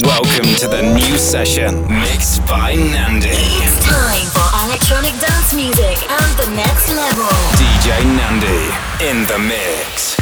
Welcome to the new session, mixed by Nandi. It's time for electronic dance music and the next level. DJ Nandi in the mix.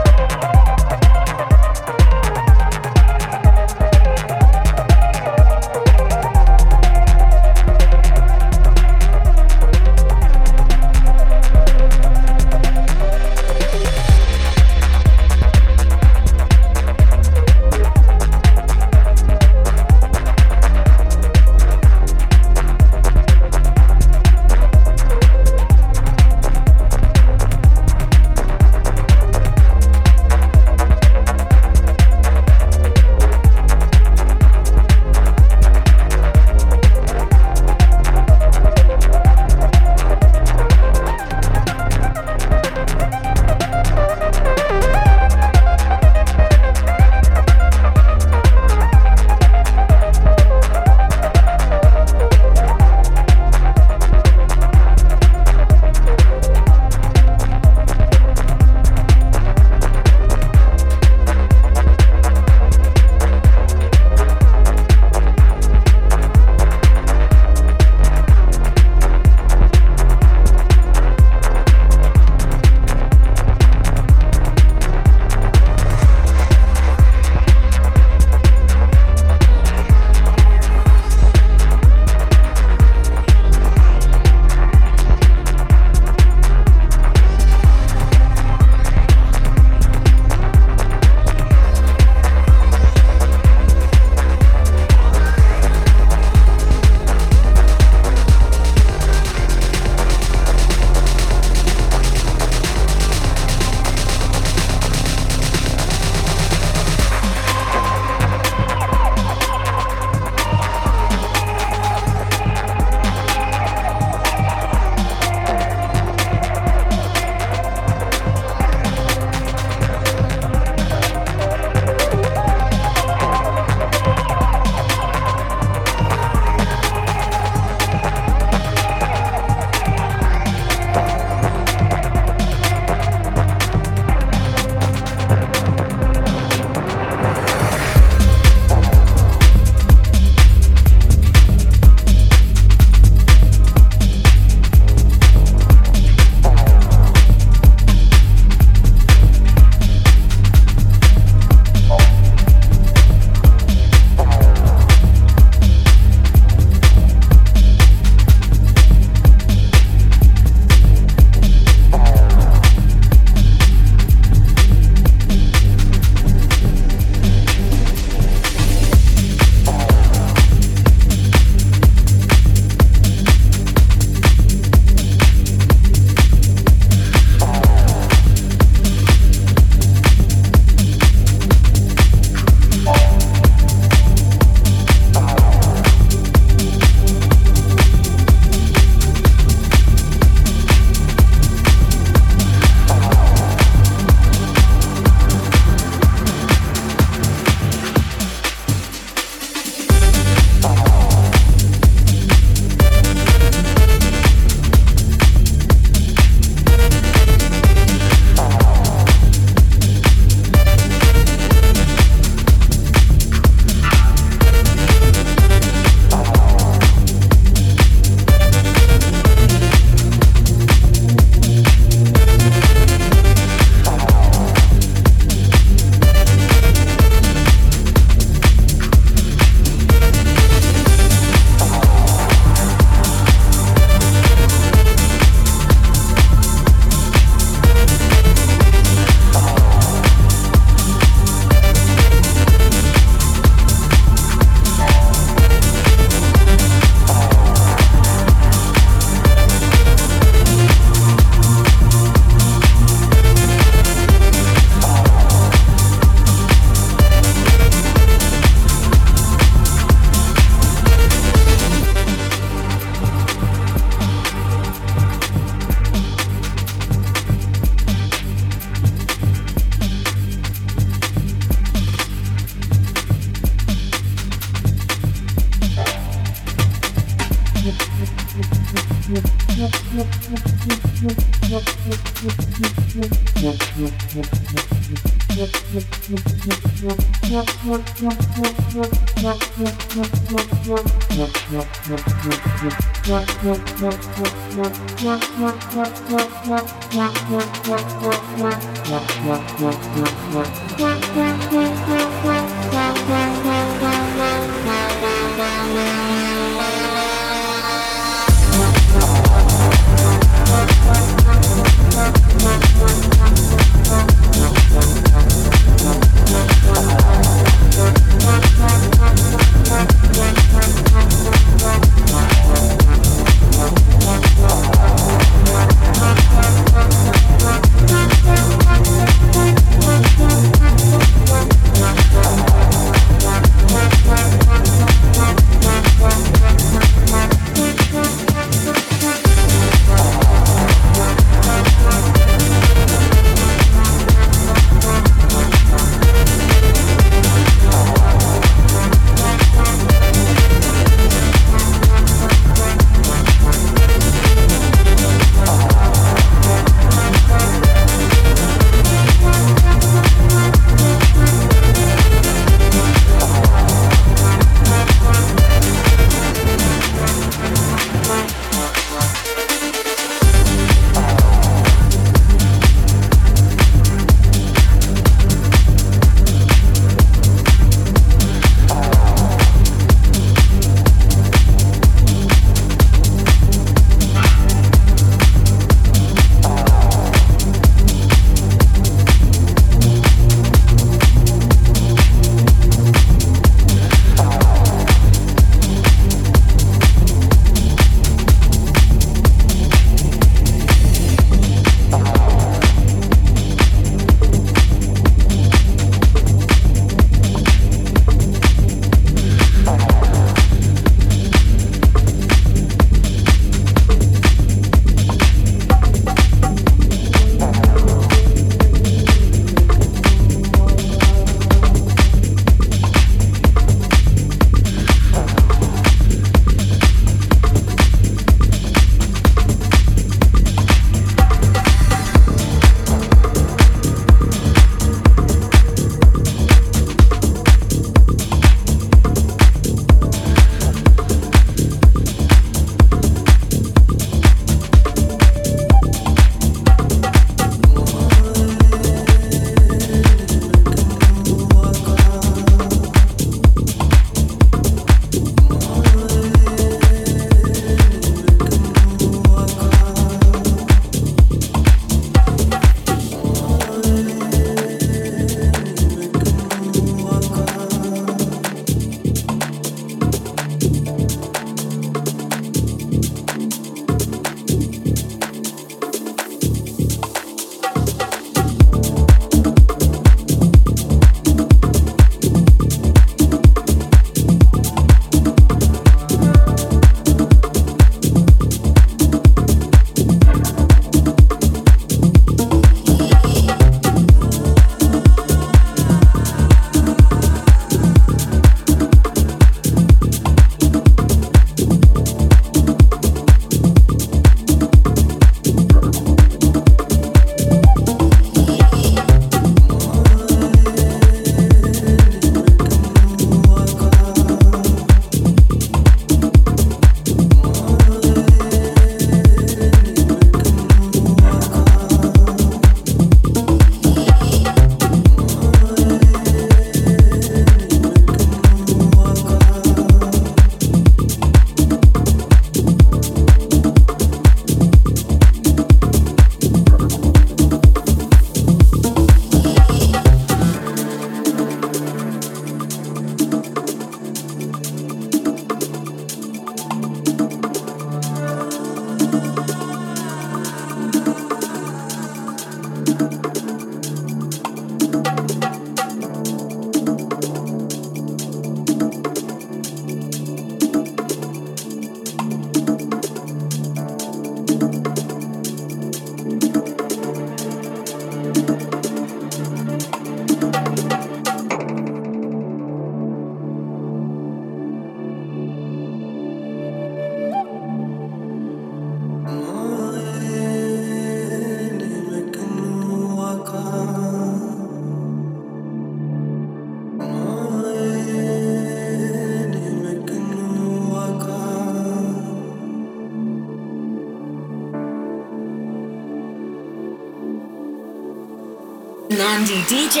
DJ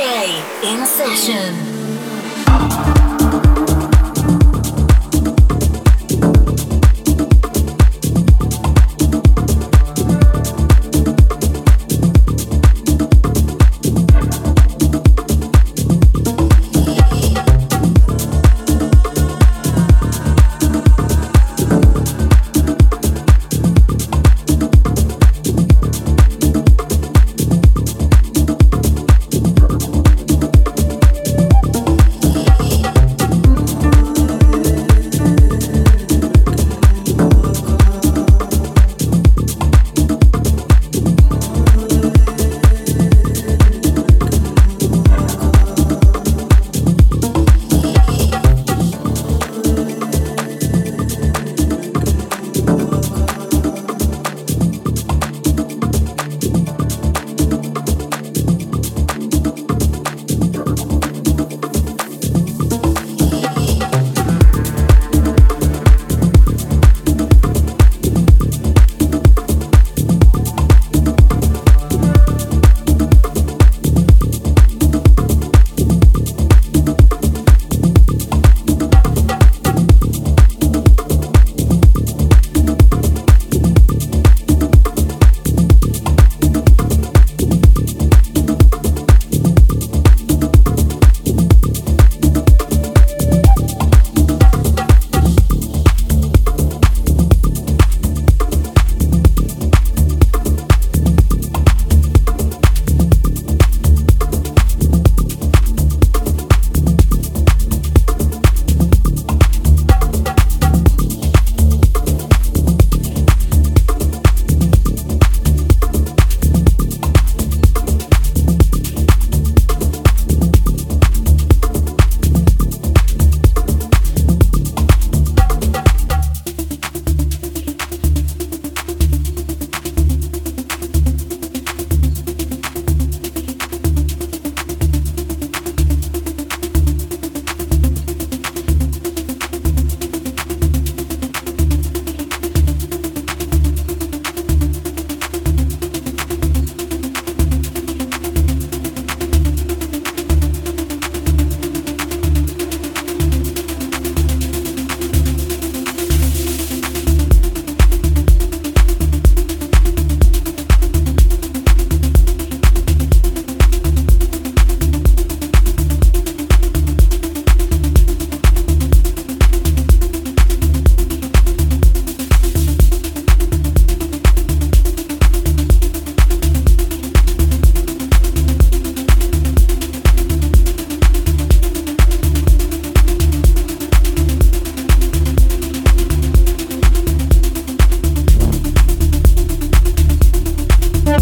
in session.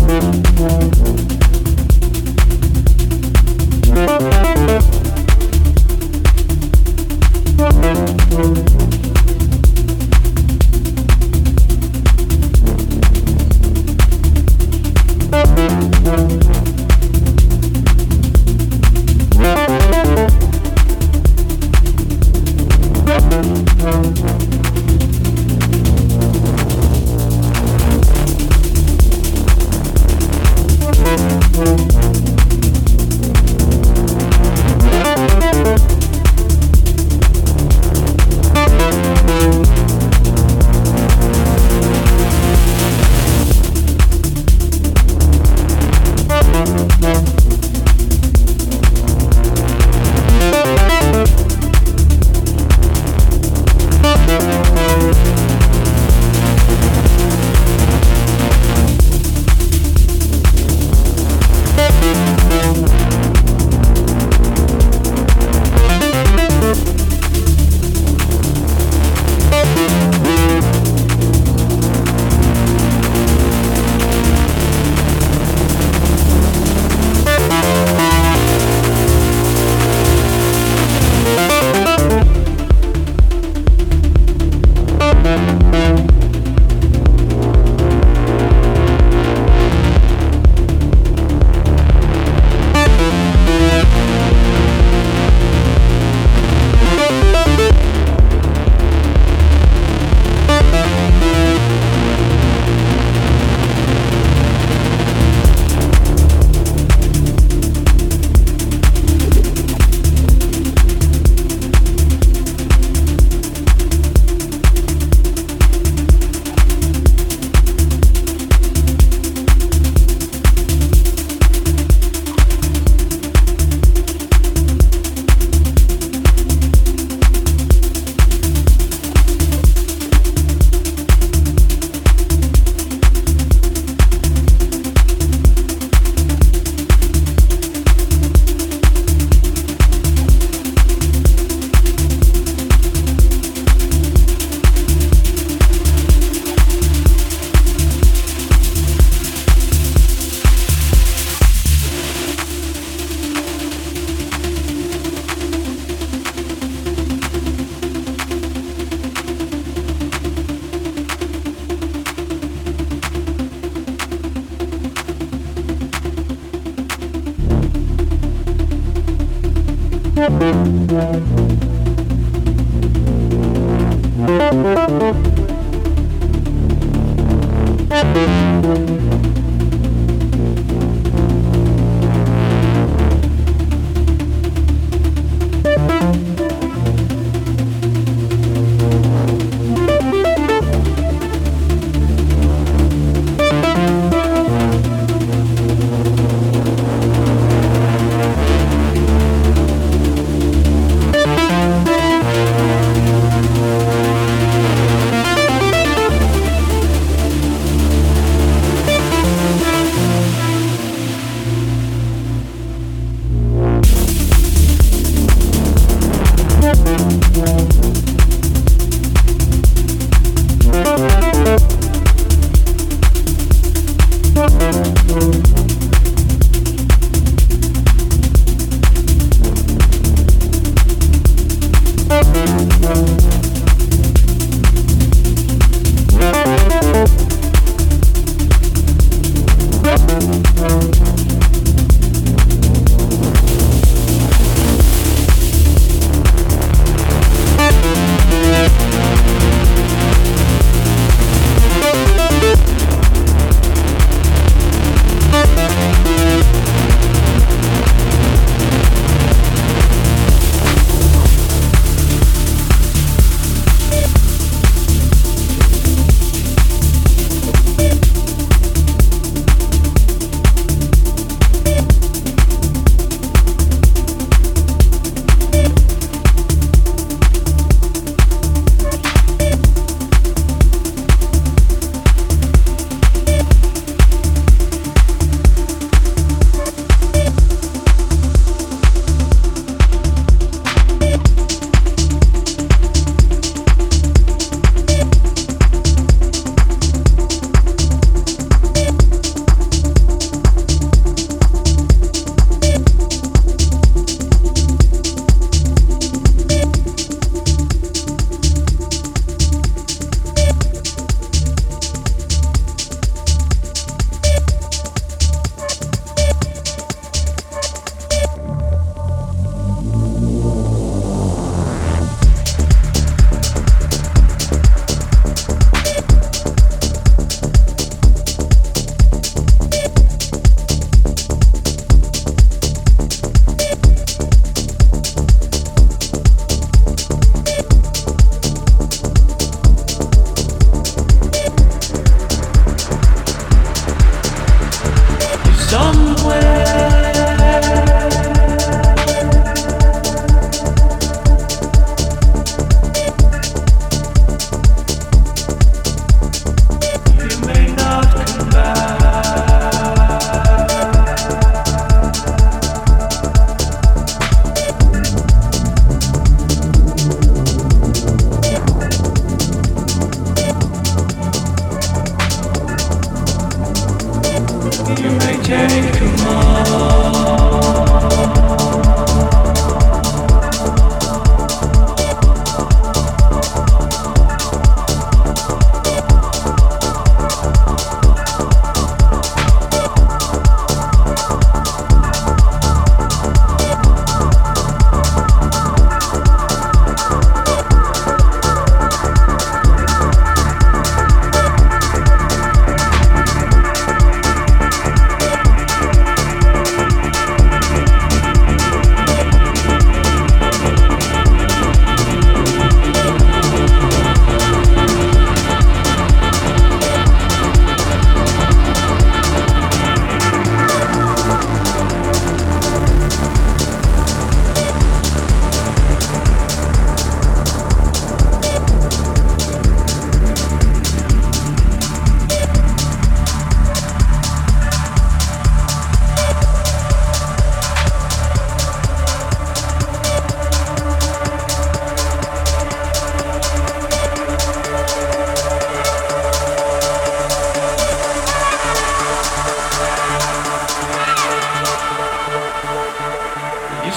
thank you.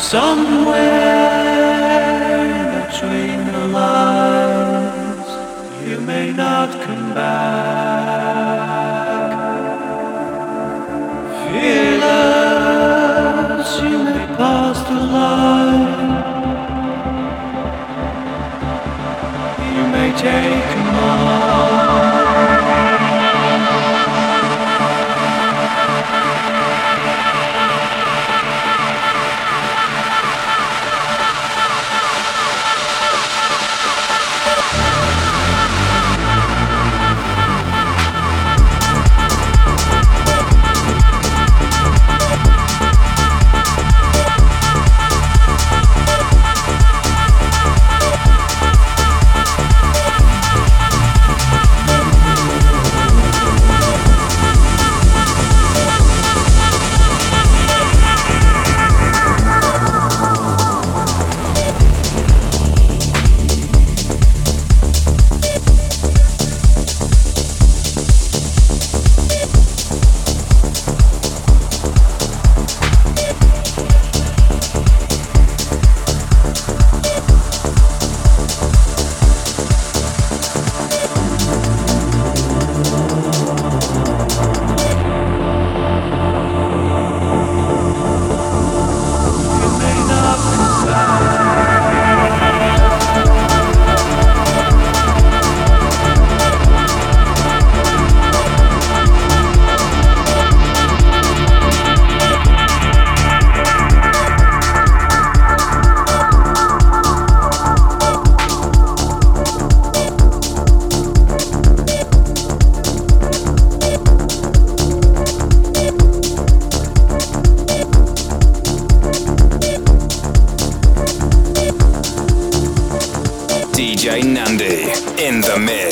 Somewhere between the lines, you may not come back. Fearless, you may pass the line. You may take. mix.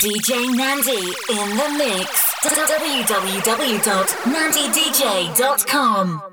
DJ Nandi in the mix. www.nandidj.com.